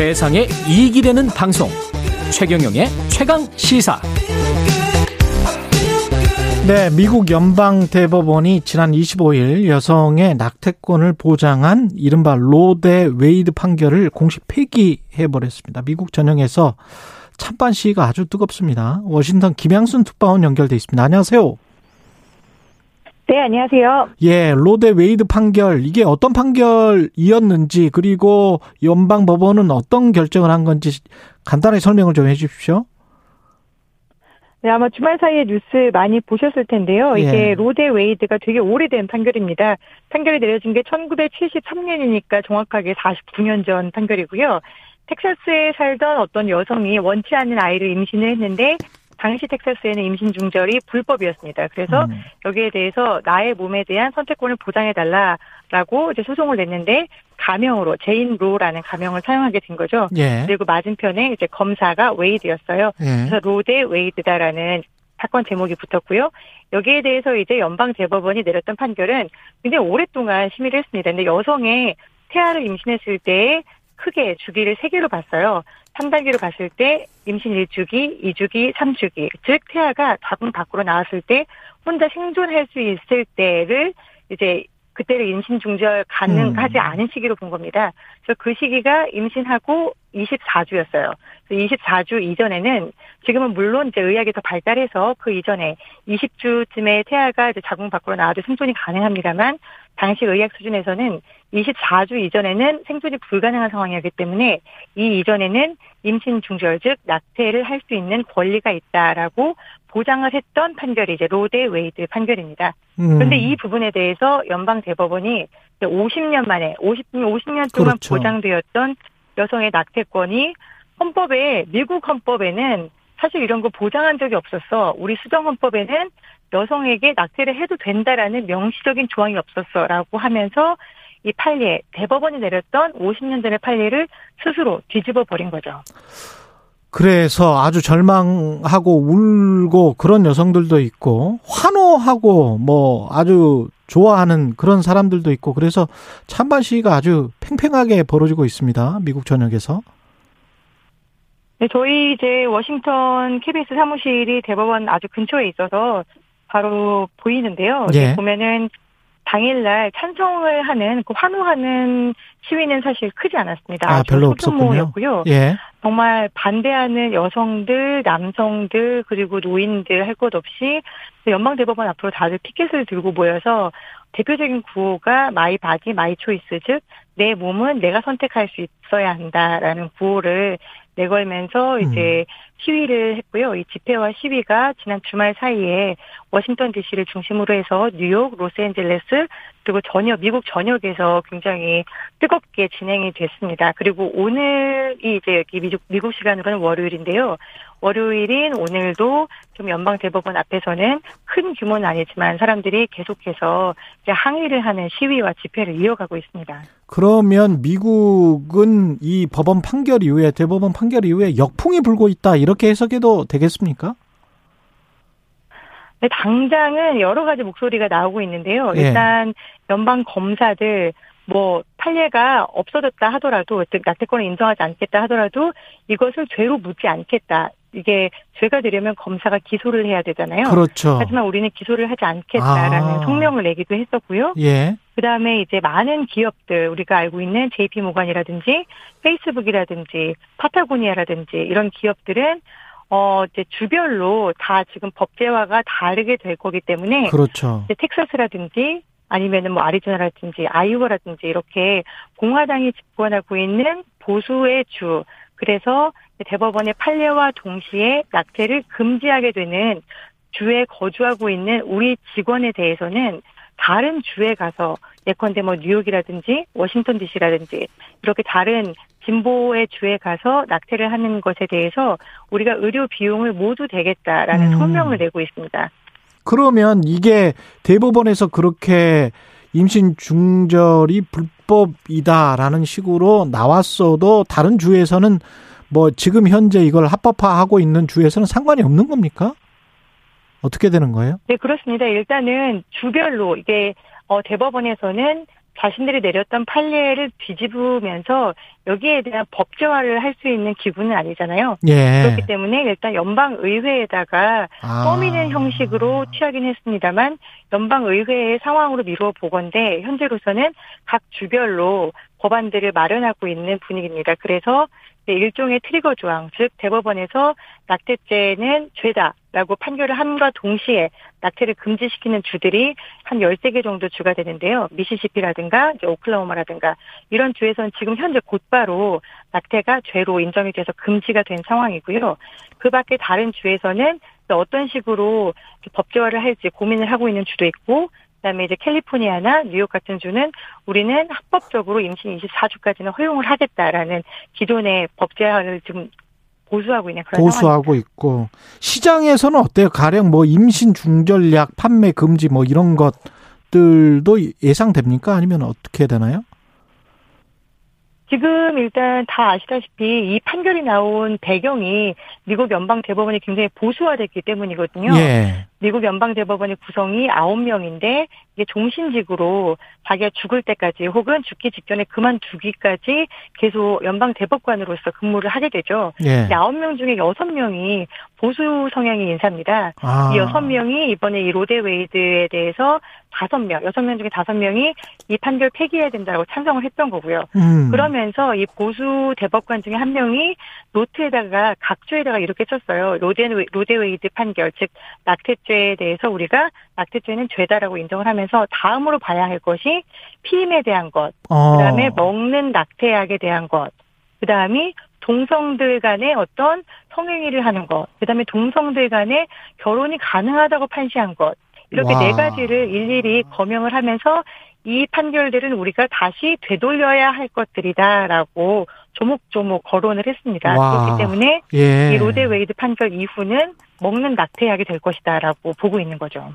세상에 이익이 되는 방송 최경영의 최강 시사 네, 미국 연방 대법원이 지난 25일 여성의 낙태권을 보장한 이른바 로 대 웨이드 판결을 공식 폐기해 버렸습니다. 미국 전역에서 찬반 시위가 아주 뜨겁습니다. 워싱턴 김양순 특파원 연결돼 있습니다. 안녕하세요. 네, 안녕하세요. 예, 로 대 웨이드 판결 이게 어떤 판결이었는지 그리고 연방 법원은 어떤 결정을 한 건지 간단하게 설명을 좀 해 주십시오. 네, 아마 주말 사이에 뉴스 많이 보셨을 텐데요. 이게 예. 로데 웨이드가 되게 오래된 판결입니다. 판결이 내려진 게 1973년이니까 정확하게 49년 전 판결이고요. 텍사스에 살던 어떤 여성이 원치 않는 아이를 임신을 했는데 당시 텍사스에는 임신 중절이 불법이었습니다. 그래서 음. 여기에 대해서 나의 몸에 대한 선택권을 보장해 달라라고 이제 소송을 냈는데 가명으로 제인 로라는 가명을 사용하게 된 거죠. 예. 그리고 맞은편에 이제 검사가 웨이드였어요. 예. 그래서 로 대 웨이드다라는 사건 제목이 붙었고요. 여기에 대해서 이제 연방 대법원이 내렸던 판결은 굉장히 오랫동안 심의를 했습니다. 근데 여성의 태아를 임신했을 때 크게 주기를 세 개로 봤어요. 3단계로 봤을 때 임신 1주기, 2주기, 3주기. 즉 태아가 자궁 밖으로 나왔을 때 혼자 생존할 수 있을 때를 이제 그때를 임신 중절 가능하지 음. 않은 시기로 본 겁니다. 그래서 그 시기가 임신하고 24주였어요. 24주 이전에는 지금은 물론 이제 의학이 더 발달해서 그 이전에 20주쯤에 태아가 이제 자궁 밖으로 나와도 생존이 가능합니다만 당시 의학 수준에서는 24주 이전에는 생존이 불가능한 상황이었기 때문에 이 이전에는 임신 중절 즉 낙태를 할 수 있는 권리가 있다라고 보장을 했던 판결이 이제 로 대 웨이드 판결입니다. 음. 그런데 이 부분에 대해서 연방 대법원이 50년 만에 50, 50년 동안 그렇죠. 보장되었던 여성의 낙태권이 헌법에 미국 헌법에는 사실 이런 거 보장한 적이 없었어. 우리 수정 헌법에는 여성에게 낙태를 해도 된다라는 명시적인 조항이 없었어라고 하면서 이 판례 대법원이 내렸던 50년 전의 판례를 스스로 뒤집어 버린 거죠. 그래서 아주 절망하고 울고 그런 여성들도 있고 환호하고 뭐 아주 좋아하는 그런 사람들도 있고 그래서 찬반 시위가 아주 팽팽하게 벌어지고 있습니다. 미국 전역에서. 네, 저희 이제 워싱턴 KBS 사무실이 대법원 아주 근처에 있어서 바로 보이는데요. 예. 보면은 당일날 찬성을 하는 그 환호하는 시위는 사실 크지 않았습니다. 아, 별로 없었군요. 예. 정말 반대하는 여성들, 남성들, 그리고 노인들 할 것 없이 연방 대법원 앞으로 다들 피켓을 들고 모여서 대표적인 구호가 my body my choice 즉 내 몸은 내가 선택할 수 있어야 한다라는 구호를 내걸면서 음. 이제 시위를 했고요. 이 집회와 시위가 지난 주말 사이에 워싱턴 DC를 중심으로 해서 뉴욕, 로스앤젤레스 그리고 전역 미국 전역에서 굉장히 뜨겁게 진행이 됐습니다. 그리고 오늘이 이제 여기 미국, 시간으로는 월요일인데요. 월요일인 오늘도 좀 연방 대법원 앞에서는 큰 규모는 아니지만 사람들이 계속해서 항의를 하는 시위와 집회를 이어가고 있습니다. 그러면 미국은 이 법원 판결 이후에 대법원 판결 이후에 역풍이 불고 있다 이 렇게 해석해도 되겠습니까? 네, 당장은 여러 가지 목소리가 나오고 있는데요. 예. 일단 연방 검사들 뭐 판례가 없어졌다 하더라도 즉 낙태권을 인정하지 않겠다 하더라도 이것을 죄로 묻지 않겠다. 이게 죄가 되려면 검사가 기소를 해야 되잖아요. 그렇죠. 하지만 우리는 기소를 하지 않겠다라는 아. 성명을 내기도 했었고요. 예. 그다음에 이제 많은 기업들 우리가 알고 있는 JP 모건이라든지 페이스북이라든지 파타고니아라든지 이런 기업들은 어 이제 주별로 다 지금 법제화가 다르게 될 거기 때문에 그렇죠. 이제 텍사스라든지 아니면은 뭐 아리조나라든지 아이오와라든지 이렇게 공화당이 집권하고 있는 보수의 주 그래서 대법원의 판례와 동시에 낙태를 금지하게 되는 주에 거주하고 있는 우리 직원에 대해서는 다른 주에 가서 예컨대 뭐 뉴욕이라든지 워싱턴 DC라든지 이렇게 다른 진보의 주에 가서 낙태를 하는 것에 대해서 우리가 의료 비용을 모두 대겠다라는 음. 성명을 내고 있습니다. 그러면 이게 대법원에서 그렇게 임신 중절이 불 법이다라는 식으로 나왔어도 다른 주에서는 뭐 지금 현재 이걸 합법화하고 있는 주에서는 상관이 없는 겁니까? 어떻게 되는 거예요? 네, 그렇습니다. 일단은 주별로 이게 어 대법원에서는 자신들이 내렸던 판례를 뒤집으면서 여기에 대한 법제화를 할 수 있는 기구는 아니잖아요. 예. 그렇기 때문에 일단 연방 의회에다가 아. 떠미는 형식으로 취하긴 했습니다만 연방 의회의 상황으로 미루어 보건데 현재로서는 각 주별로 법안들을 마련하고 있는 분위기입니다. 그래서 일종의 트리거 조항, 즉 대법원에서 낙태죄는 죄다라고 판결을 함과 동시에 낙태를 금지시키는 주들이 한 13개 정도 주가 되는데요. 미시시피라든가 오클라호마라든가 이런 주에서는 지금 현재 곧바로 낙태가 죄로 인정이 돼서 금지가 된 상황이고요. 그 밖에 다른 주에서는 어떤 식으로 법제화를 할지 고민을 하고 있는 주도 있고 그다음에 이제 캘리포니아나 뉴욕 같은 주는 우리는 합법적으로 임신 24주까지는 허용을 하겠다라는 기존의 법제화를 지금 보수하고 있는 그런 보수하고 상황입니다. 있고 시장에서는 어때요? 가령 뭐 임신 중절약 판매 금지 뭐 이런 것들도 예상됩니까? 아니면 어떻게 되나요? 지금 일단 다 아시다시피 이 판결이 나온 배경이 미국 연방 대법원이 굉장히 보수화됐기 때문이거든요. 예. 미국 연방 대법원의 구성이 9명인데 이게 종신직으로 자기가 죽을 때까지 혹은 죽기 직전에 그만두기까지 계속 연방 대법관으로서 근무를 하게 되죠. 예. 이 9명 중에 6명이 보수 성향의 인사입니다. 아. 이 여섯 명이 이번에 이 로 대 웨이드에 대해서 다섯 명, 여섯 명 중에 다섯 명이 이 판결 폐기해야 된다고 찬성을 했던 거고요. 음. 그러면서 이 보수 대법관 중에 한 명이 노트에다가 각주에다가 이렇게 썼어요. 로 대 로 대 웨이드 판결, 즉 낙태죄 에 대해서 우리가 낙태죄는 죄다라고 인정을 하면서 다음으로 봐야 할 것이 피임에 대한 것, 어. 그다음에 먹는 낙태약에 대한 것, 그다음이 동성들 간의 어떤 성행위를 하는 것, 그다음에 동성들 간의 결혼이 가능하다고 판시한 것, 이렇게 와. 네 가지를 일일이 거명을 하면서 이 판결들은 우리가 다시 되돌려야 할 것들이다라고 조목조목 거론을 했습니다. 와. 그렇기 때문에 예. 이 로 대 웨이드 판결 이후는 먹는 낙태약이 될 것이다라고 보고 있는 거죠.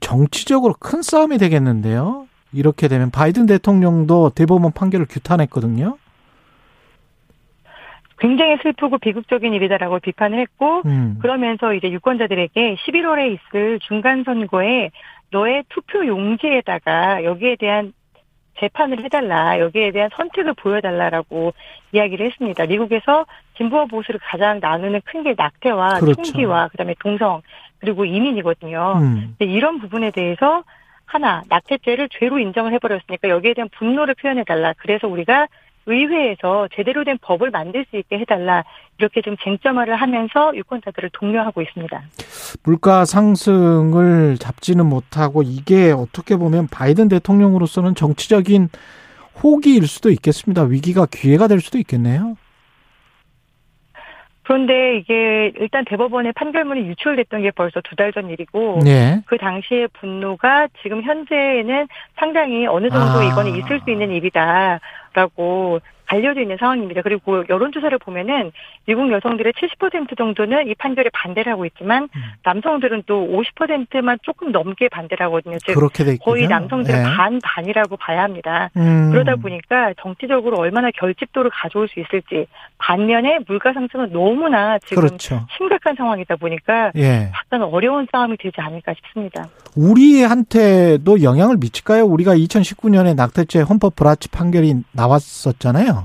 정치적으로 큰 싸움이 되겠는데요. 이렇게 되면 바이든 대통령도 대법원 판결을 규탄했거든요. 굉장히 슬프고 비극적인 일이다라고 비판을 했고 음. 그러면서 이제 유권자들에게 11월에 있을 중간 선거에 너의 투표 용지에다가 여기에 대한 재판을 해달라, 여기에 대한 선택을 보여달라라고 이야기를 했습니다. 미국에서 진보와 보수를 가장 나누는 큰 게 낙태와 그렇죠. 총기와 그다음에 동성 그리고 이민이거든요. 음. 근데 이런 부분에 대해서 하나 낙태죄를 죄로 인정을 해버렸으니까 여기에 대한 분노를 표현해달라. 그래서 우리가 의회에서 제대로 된 법을 만들 수 있게 해달라. 이렇게 좀 쟁점화를 하면서 유권자들을 독려하고 있습니다. 물가 상승을 잡지는 못하고 이게 어떻게 보면 바이든 대통령으로서는 정치적인 호기일 수도 있겠습니다. 위기가 기회가 될 수도 있겠네요. 그런데 이게 일단 대법원의 판결문이 유출됐던 게 벌써 두 달 전 일이고 네. 그 당시의 분노가 지금 현재는 상당히 어느 정도 아. 이거는 있을 수 있는 일이다 라고 알려져 있는 상황입니다. 그리고 여론조사를 보면은 미국 여성들의 70% 정도는 이 판결에 반대를 하고 있지만 음. 남성들은 또 50%만 조금 넘게 반대를 하거든요. 즉. 거의 남성들의 네. 반 반이라고 봐야 합니다. 음. 그러다 보니까 정치적으로 얼마나 결집도를 가져올 수 있을지 반면에 물가 상승은 너무나 지금 그렇죠. 심각한 상황이다 보니까 예. 약간 어려운 싸움이 되지 않을까 싶습니다. 우리한테도 영향을 미칠까요? 우리가 2019년에 낙태죄 헌법 불합치 판결이 나왔었잖아요.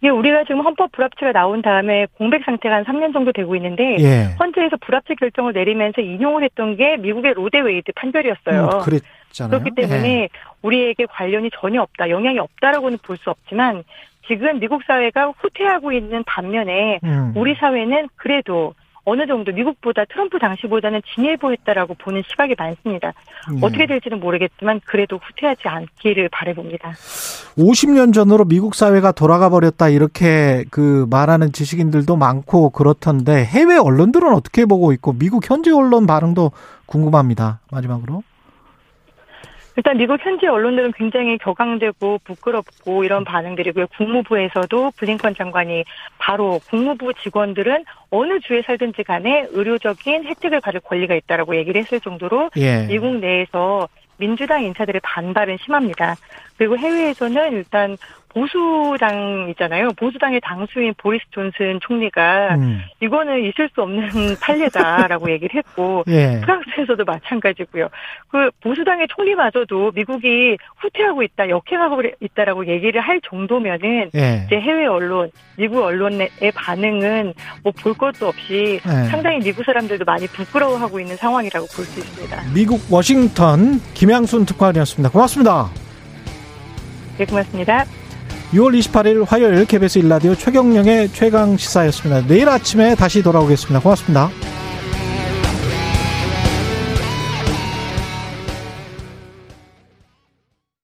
이게 우리가 지금 헌법 불합치가 나온 다음에 공백 상태가 한 3년 정도 되고 있는데 예. 헌재에서 불합치 결정을 내리면서 인용을 했던 게 미국의 로 대 웨이드 판결이었어요. 음, 그랬잖아요. 그렇기 때문에 예. 우리에게 관련이 전혀 없다, 영향이 없다라고는 볼 수 없지만 지금 미국 사회가 후퇴하고 있는 반면에 음. 우리 사회는 그래도 어느 정도 미국보다 트럼프 당시보다는 진일보했다라고 보는 시각이 많습니다. 예. 어떻게 될지는 모르겠지만 그래도 후퇴하지 않기를 바라봅니다. 50년 전으로 미국 사회가 돌아가 버렸다 이렇게 그 말하는 지식인들도 많고 그렇던데 해외 언론들은 어떻게 보고 있고 미국 현지 언론 반응도 궁금합니다. 마지막으로. 일단 미국 현지 언론들은 굉장히 격앙되고 부끄럽고 이런 반응들이고요. 국무부에서도 블링컨 장관이 바로 국무부 직원들은 어느 주에 살든지 간에 의료적인 혜택을 받을 권리가 있다라고 얘기를 했을 정도로 예. 미국 내에서 민주당 인사들의 반발은 심합니다. 그리고 해외에서는 일단 보수당 있잖아요. 보수당의 당수인 보리스 존슨 총리가 음. 이거는 있을 수 없는 판례다라고 얘기를 했고 예. 프랑스에서도 마찬가지고요. 그 보수당의 총리마저도 미국이 후퇴하고 있다, 역행하고 있다라고 얘기를 할 정도면은 예. 이제 해외 언론, 미국 언론의 반응은 뭐 볼 것도 없이 예. 상당히 미국 사람들도 많이 부끄러워하고 있는 상황이라고 볼 수 있습니다. 미국 워싱턴 김양순 특파원이었습니다. 고맙습니다. 네, 고맙습니다. 6월 28일 화요일 KBS 일라디오 최경령의 최강 시사였습니다. 내일 아침에 다시 돌아오겠습니다. 고맙습니다.